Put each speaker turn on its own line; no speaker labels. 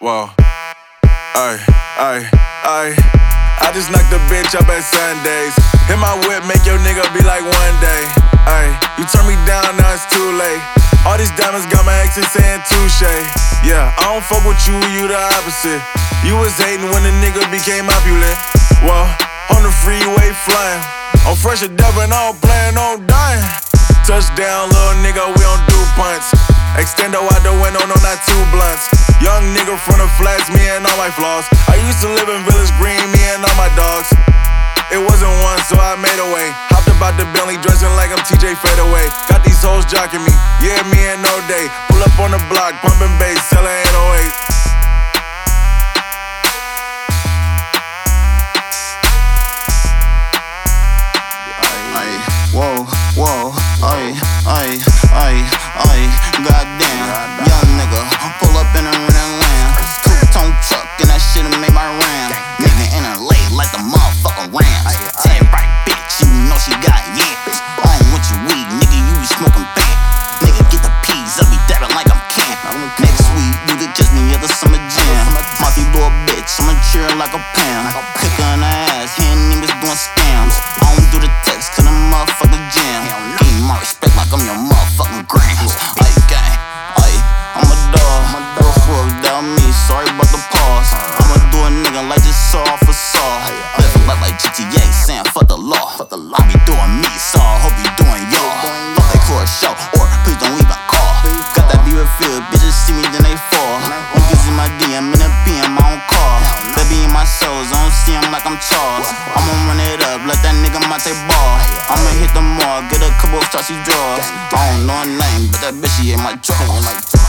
Whoa. Ay, ay, ay. I just knocked a bitch up at Sundays. Hit my whip, make your nigga be like one day. Ay, you turn me down, now it's too late. All these diamonds got my exes saying touche. Yeah, I don't fuck with you, you the opposite. You was hating when the nigga became opulent. Well, on the freeway flying. I'm fresh as devil and I don't plan on dying. Touchdown, little nigga, we don't do punts. Extendo out the window, no, not two blunts. Young nigga from the flats, me and all my flaws. I used to live in Village Green, me and all my dogs. It wasn't one, so I made a way. Hopped about the Bentley, dressing like I'm TJ Fadeaway. Got these hoes jocking me, yeah, me and no day. Pull up on the block, pumping bass, selling
ay, ay, ay, goddamn. Young nigga, pull up in a rental land. Two tone truck, and that shit made my ram. Nigga in a lay like the motherfucking Rams. Ten right bitch, you know she got yams. I don't want your weed, nigga, you be smoking bam. Nigga, get the peas, I be dabbing like I'm camp. Next week, you the just me at the summer jam. Mafia little bitch, I'ma cheer like a pound. or please don't leave a call. Got that beaver feel, bitches see me then they fall. Niggas in my DM, in a PM, I don't call. They be in my souls, I don't see them like I'm Charles. I'ma run it up, let that nigga Montee Ball. I'ma hit the mall. get a couple of saucy draws. I don't know her name, but that bitch she ate my drawers.